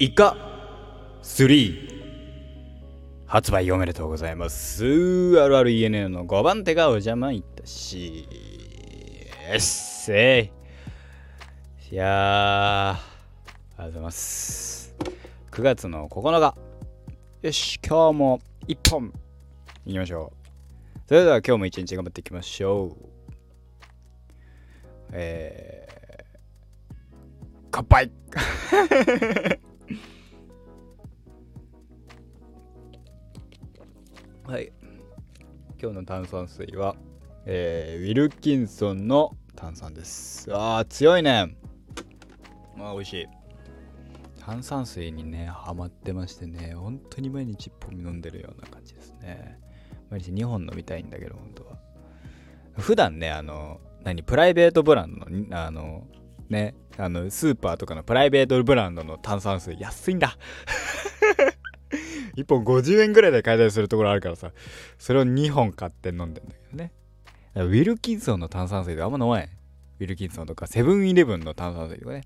イカ3発売おめでとうございます。RRENN の5番手がお邪魔いたしっせい。いや、ありがとうございます。9月の9日。よし、今日も1本いきましょう。それでは今日も一日頑張っていきましょう。えー、乾杯の炭酸水は、えー、ウィルキンソンの炭酸です。あー、強いね。あ、美味しい。炭酸水にね、ハマってましてね、本当に毎日1本飲んでるような感じですね。毎日2本飲みたいんだけど、本当は。普段ね、あの、何、プライベートブランドの、あの、ね、あの、スーパーとかのプライベートブランドの炭酸水安いんだ1本50円ぐらいで買えたりするところあるからさ、それを2本買って飲んでんだけどね。ウィルキンソンの炭酸水であんま飲まない。ウィルキンソンとかセブンイレブンの炭酸水とかね。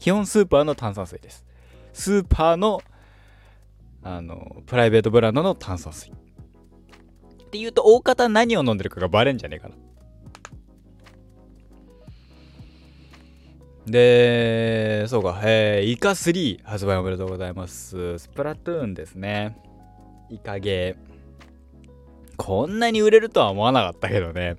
基本スーパーの炭酸水です。スーパーの、あの、プライベートブランドの炭酸水。って言うと、大方何を飲んでるかがバレんじゃねえかな。で、そうか、えー、イカ3発売おめでとうございます。スプラトゥーンですね。イカゲー。こんなに売れるとは思わなかったけどね。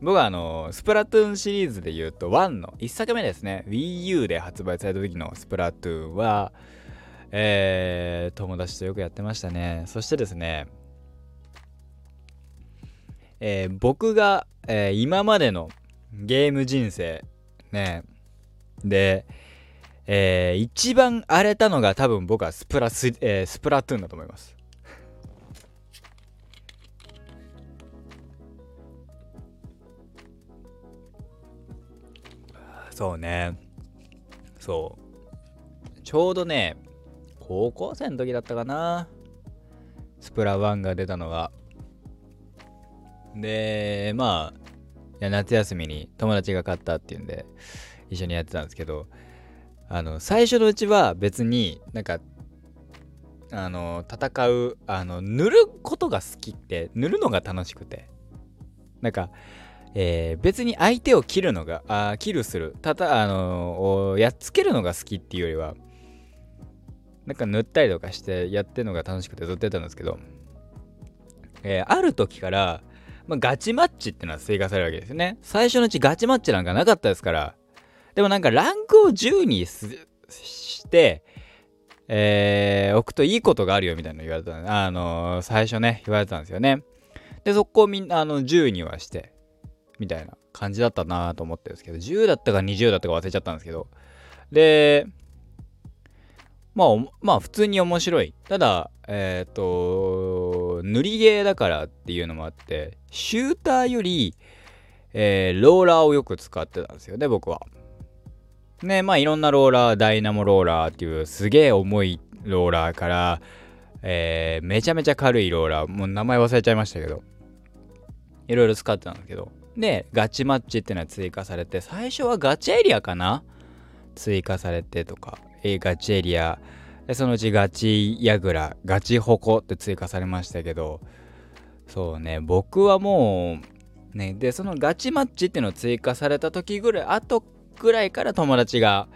僕はあの、スプラトゥーンシリーズで言うと、1の1作目ですね。Wii U で発売された時のスプラトゥーンは、えー、友達とよくやってましたね。そしてですね、えー、僕が、えー、今までのゲーム人生。ね。で、えー、一番荒れたのが多分僕はスプラス、えー、スプラトゥーンだと思います。そうね。そう。ちょうどね高校生の時だったかな。スプラ1が出たのが。でまあ夏休みに友達が買ったっていうんで一緒にやってたんですけどあの最初のうちは別になんかあの戦うあの塗ることが好きって塗るのが楽しくて。なんか、えー、別に相手を切るのがあキルするたたあのやっつけるのが好きっていうよりはなんか塗ったりとかしてやってるのが楽しくてずっとやったんですけど、えー、ある時からまあ、ガチマッチってのは追加されるわけですよね。最初のうちガチマッチなんかなかったですから。でもなんかランクを10にして、えー、置くといいことがあるよみたいなの言われたあのー、最初ね、言われてたんですよね。で、そこをみんな、あの、10にはして、みたいな感じだったなと思ってるんですけど、10だったか20だったか忘れちゃったんですけど、で、まあ、まあ、普通に面白い。ただ、えっ、ー、と、塗りゲーだからっていうのもあって、シューターより、えー、ローラーをよく使ってたんですよ。ね、僕は。ね、まあいろんなローラー、ダイナモローラーっていうすげえ重いローラーから、えー、めちゃめちゃ軽いローラー、もう名前忘れちゃいましたけど、いろいろ使ってたんですけど、で、ガチマッチっていうのは追加されて、最初はガチエリアかな？追加されてとか、えー、ガチエリア、でそのうちガチヤグラ、ガチホコって追加されましたけど、そうね、僕はもう、ね、で、そのガチマッチっていうのを追加された時ぐらい、あとぐらいから友達が、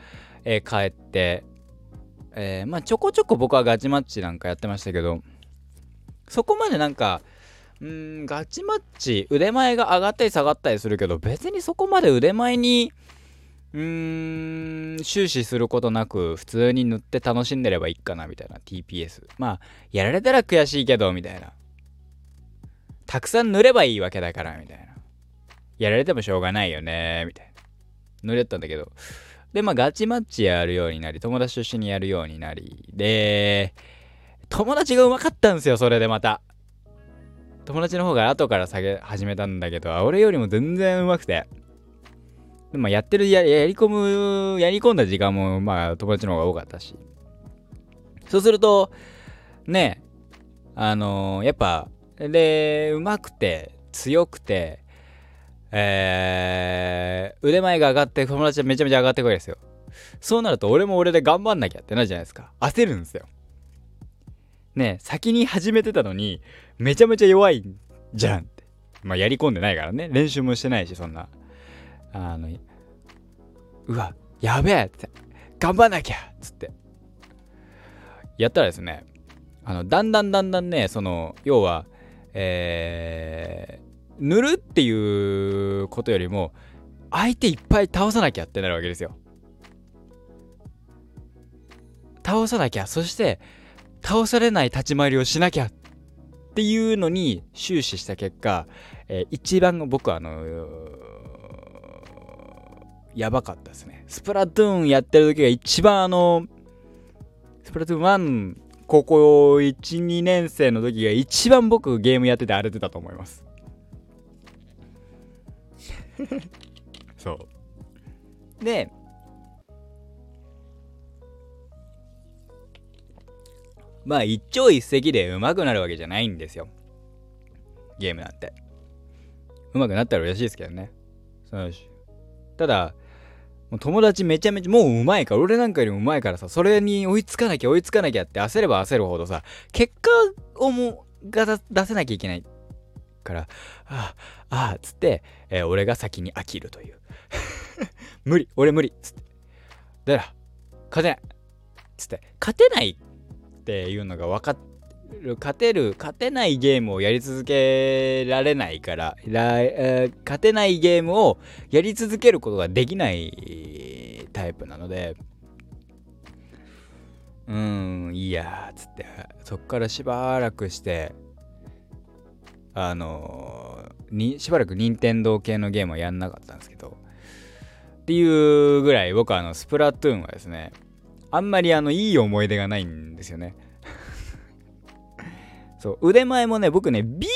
えー、帰って、えー、まあちょこちょこ僕はガチマッチなんかやってましたけど、そこまでなんか、うん、ガチマッチ、腕前が上がったり下がったりするけど、別にそこまで腕前に、うーん、終始することなく、普通に塗って楽しんでればいいかな、みたいな TPS。まあ、やられたら悔しいけど、みたいな。たくさん塗ればいいわけだから、みたいな。やられてもしょうがないよね、みたいな。塗れたんだけど。で、まあ、ガチマッチやるようになり、友達と一緒にやるようになり、で、友達がうまかったんですよ、それでまた。友達の方が後から下げ始めたんだけど、俺よりも全然うまくて。でもやってるや、やり込む、やり込んだ時間も、まあ、友達の方が多かったし。そうすると、ね、あのー、やっぱ、で、うまくて、強くて、えー、腕前が上がって、友達はめちゃめちゃ上がってくるですよ。そうなると俺も俺で頑張んなきゃってなるじゃないですか。焦るんですよ。ね先に始めてたのにめちゃめちゃ弱いじゃんって。まあやり込んでないからね。練習もしてないしそんな。あのうわやべえって頑張んなきゃっつって。やったらですねあのだんだんだんだんねその要はえー、塗るっていうことよりも相手いっぱい倒さなきゃってなるわけですよ。倒さなきゃそして倒されない立ち回りをしなきゃっていうのに終始した結果、えー、一番僕はあのやばかったですね。スプラトゥーンやってる時が一番あの、スプラトゥーン1、高校1、2年生の時が一番僕ゲームやってて荒れてたと思います。そう。で、まあ一朝一夕で上手くなるわけじゃないんですよ。ゲームなんて。上手くなったら嬉しいですけどね。そうただ、もう友達めちゃめちゃもううまいから俺なんかよりうまいからさそれに追いつかなきゃ追いつかなきゃって焦れば焦るほどさ結果をもが出せなきゃいけないからああああつって、えー、俺が先に飽きるという。無理俺無理つって。だから勝てない。つって。勝てないっていうのが分かってる勝てる勝てないゲームをやり続けられないから、勝てないゲームをやり続けることができないタイプなのでうんいいやつってそっからしばらくしてあのにしばらく任天堂系のゲームはやんなかったんですけどっていうぐらい僕はあのスプラトゥーンはですねあんまりあのいい思い出がないんですよね。そう腕前もね僕ね B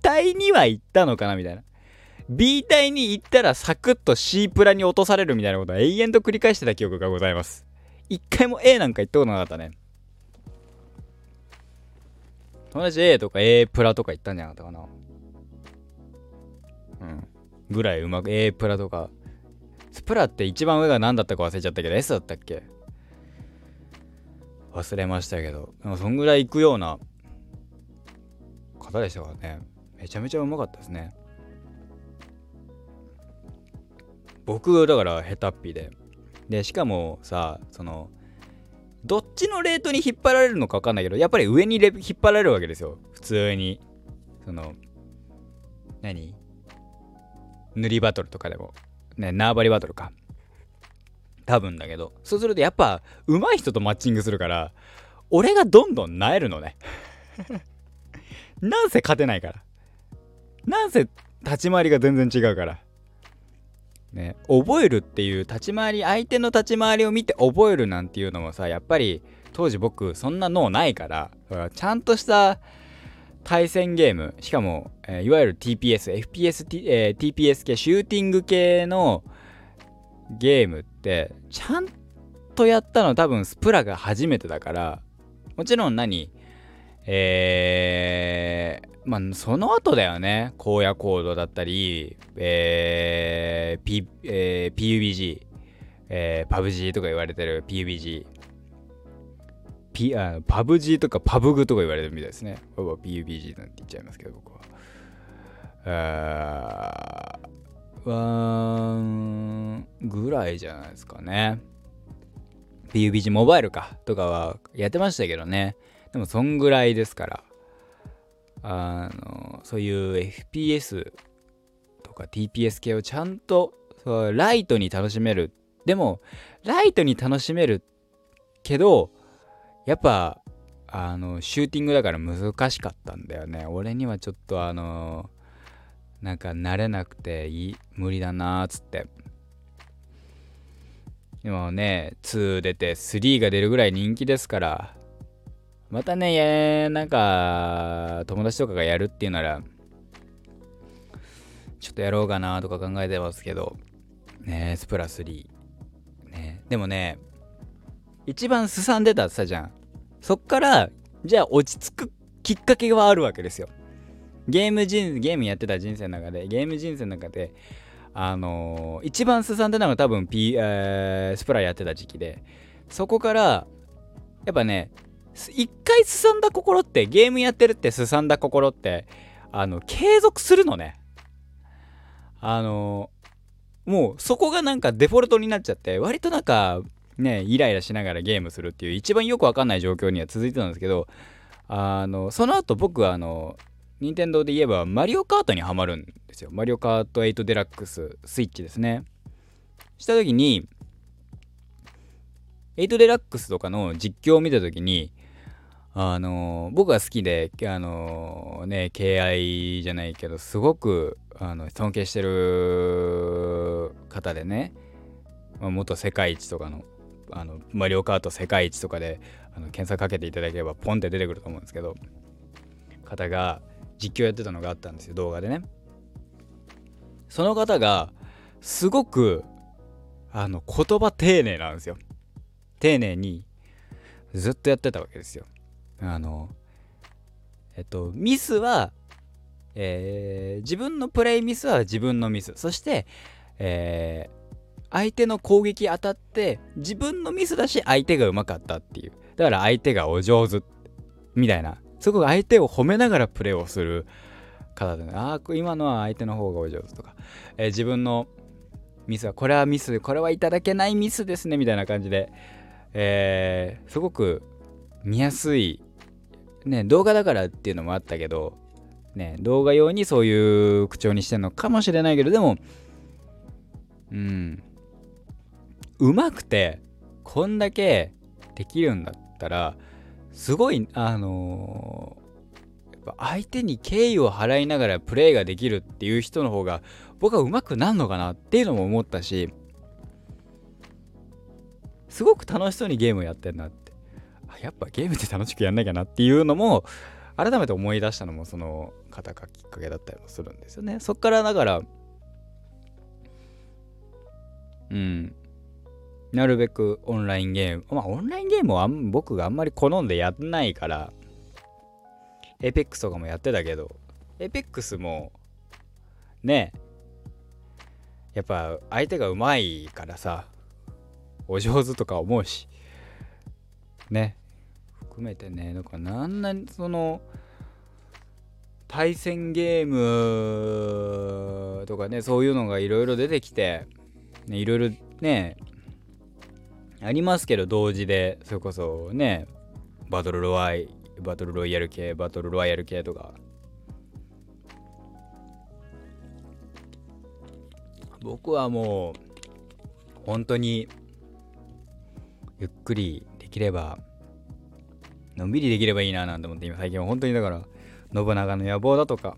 体には行ったのかなみたいな。B 体に行ったらサクッと C プラに落とされるみたいなことは永遠と繰り返してた記憶がございます。一回も A なんか行ったことなかったね。友達 A とか A プラとか行ったんじゃなかったかな。うん。ぐらいうまく A プラとか。スプラって一番上が何だったか忘れちゃったけど S だったっけ？忘れましたけど。でもそんぐらい行くような方でしたからねめちゃめちゃうまかったですね。僕だからヘタッピで。でしかもさそのどっちのレートに引っ張られるのか分かんないけどやっぱり上にレ引っ張られるわけですよ。普通に。その何？塗りバトルとかでも。ね縄張りバトルか。多分だけど。そうするとやっぱ上手い人とマッチングするから俺がどんどんなえるのね。なんせ勝てないから。なんせ立ち回りが全然違うから。ね、覚えるっていう立ち回り、相手の立ち回りを見て覚えるなんていうのもさ、やっぱり当時僕そんな脳ないから、ちゃんとした対戦ゲーム、しかも、えー、いわゆる TPS、FPS、T えー、TPS 系、シューティング系のゲームって、ちゃんとやったの多分スプラが初めてだから、もちろん何えー、まあ、その後だよね。荒野コードだったり、えー、P えー、PUBG、えー、PUBG とか言われてる PUBG。P、あ、PUBG とか PUBG とか言われてるみたいですね。PUBG なんて言っちゃいますけど、僕は。あワンぐらいじゃないですかね。PUBG モバイルかとかはやってましたけどね。でもそんぐらいですから。あのそういう FPS とか TPS 系をちゃんとそうライトに楽しめる。でもライトに楽しめるけどやっぱあのシューティングだから難しかったんだよね。俺にはちょっとあのなんか慣れなくていい無理だなーっつって。でもね2出て3が出るぐらい人気ですからまたね、なんか、友達とかがやるっていうなら、ちょっとやろうかなとか考えてますけど、ねスプラ3。ねでもね、一番すさんでたってたじゃん。そっから、じゃあ落ち着くきっかけがあるわけですよ。ゲーム人、ゲームやってた人生の中で、ゲーム人生の中で、あのー、一番すさんでたのが多分、P えー、スプラやってた時期でそこからやっぱね一回すさんだ心ってゲームやってるってすさんだ心ってあの継続するのね。あの、もうそこがなんかデフォルトになっちゃって割となんかねイライラしながらゲームするっていう一番よくわかんない状況には続いてたんですけどあのその後僕はあの任天堂で言えばマリオカートにはまるんですよ。マリオカート8デラックススイッチですね。した時に8デラックスとかの実況を見た時にあの僕が好きであのね敬愛じゃないけどすごくあの尊敬してる方でね、まあ、元世界一とかのあのマリオカート世界一とかであの検索かけていただければポンって出てくると思うんですけど方が実況やってたのがあったんですよ動画でね。その方がすごくあの言葉丁寧なんですよ。丁寧にずっとやってたわけですよ。あのえっとミスは、えー、自分のプレイミスは自分のミス。そして、えー、相手の攻撃当たって自分のミスだし相手がうまかったっていう。だから相手がお上手みたいな。そこが相手を褒めながらプレーをする方で、ね、ああ今のは相手の方がお上手とか、えー、自分のミスはこれはミスこれはいただけないミスですねみたいな感じで、えー、すごく見やすいね、動画だからっていうのもあったけど、ね、動画用にそういう口調にしてんのかもしれないけど、でも、うん、うまくて、こんだけできるんだったら、すごい、あのー、やっぱ相手に敬意を払いながらプレイができるっていう人の方が、僕はうまくなんのかなっていうのも思ったし、すごく楽しそうにゲームをやってんなってやっぱゲームって楽しくやんなきゃなっていうのも改めて思い出したのもその方がきっかけだったりもするんですよね。そっからだからうん。なるべくオンラインゲームまあオンラインゲームは僕があんまり好んでやんないからエペックスとかもやってたけどエペックスもねやっぱ相手がうまいからさお上手とか思うしね。含めてねなんかなんなその対戦ゲームとかねそういうのがいろいろ出てきていろいろねありますけど同時でそれこそねバトルロワイバトルロイヤル系バトルロワイヤル系とか。僕はもう本当にゆっくりできればのんびりできればいいななんて思って今最近は本当にだから信長の野望だとか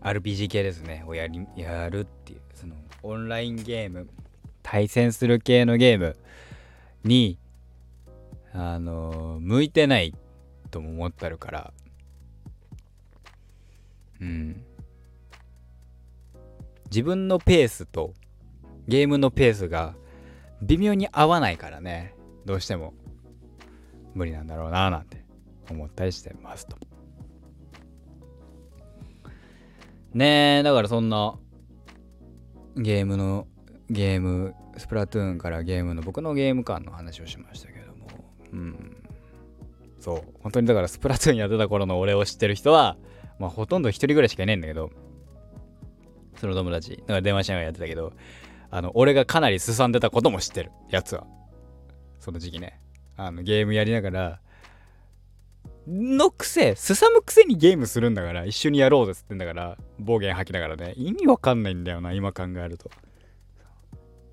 RPG 系ですねをやりやるっていうそのオンラインゲーム対戦する系のゲームにあの向いてないとも思ってるからうん。自分のペースとゲームのペースが微妙に合わないからねどうしても。無理なんだろうななんて思ったりしてますと。ねえだからそんなゲームのゲームスプラトゥーンからゲームの僕のゲーム感の話をしましたけども。うん。そう。本当にだからスプラトゥーンやってた頃の俺を知ってる人はまあほとんど一人ぐらいしかいないんだけどその友達。だから電話しながらやってたけどあの俺がかなりすさんでたことも知ってる。やつは。その時期ね。あのゲームやりながらのくせすさむくせにゲームするんだから一緒にやろうぜっつってんだから暴言吐きながらね。意味わかんないんだよな今考えると。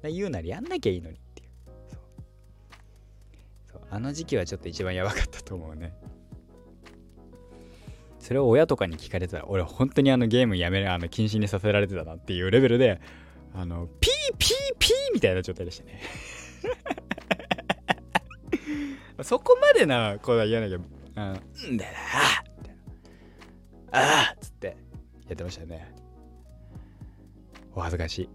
言うならやんなきゃいいのにっていう。そう。あの時期はちょっと一番やばかったと思うね。それを親とかに聞かれたら俺本当にあのゲームやめるあの禁止にさせられてたなっていうレベルであのピーピーピーみたいな状態でしたね。そこまでなことは言わなきゃ、うん、んだよなああっつってやってましたね。お恥ずかしい。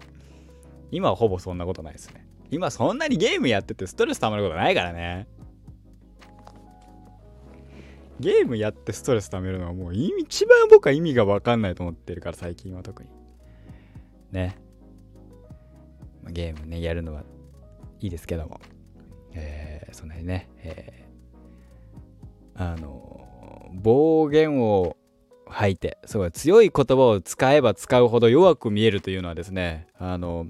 今はほぼそんなことないですね。今そんなにゲームやっててストレス溜まることないからね。ゲームやってストレス溜めるのはもう一番僕は意味が分かんないと思ってるから最近は特に。ね、まあ、ゲームねやるのはいいですけども、えー、そんなにね、えー、あの暴言を吐いてすごい強い言葉を使えば使うほど弱く見えるというのはですねあの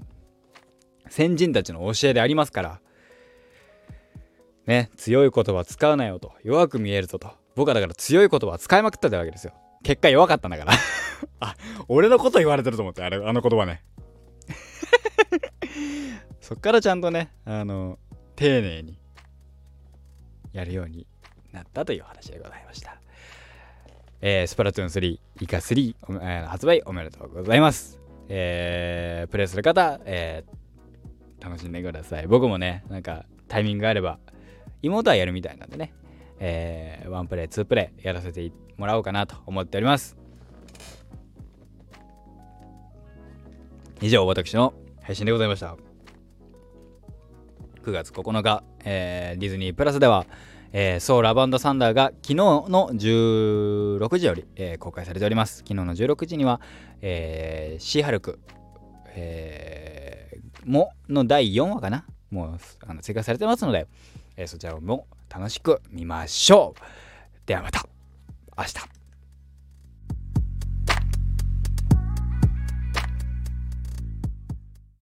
先人たちの教えでありますからね強い言葉使うなよと弱く見えるぞと。僕はだから強い言葉使いまくったわけですよ。結果弱かったんだから。あ俺のこと言われてると思ってあれあの言葉ね。そっからちゃんとねあの丁寧にやるようになったという話でございました。えー、スプラトゥーン3、イカ3、えー、発売おめでとうございます。えー、プレイする方、えー、楽しんでください。僕もね、なんかタイミングがあれば、妹はやるみたいなんでね、えー、ワンプレイ、ツープレイやらせてもらおうかなと思っております。以上、私の配信でございました。9月9日、えー、ディズニープラスでは、えー、ソーラバンドサンダーが昨日の16時より、えー、公開されております。昨日の16時には、えー、シーハルク、えー、もの第4話かな？もうあの追加されてますので、えー、そちらも楽しく見ましょう。ではまた明日。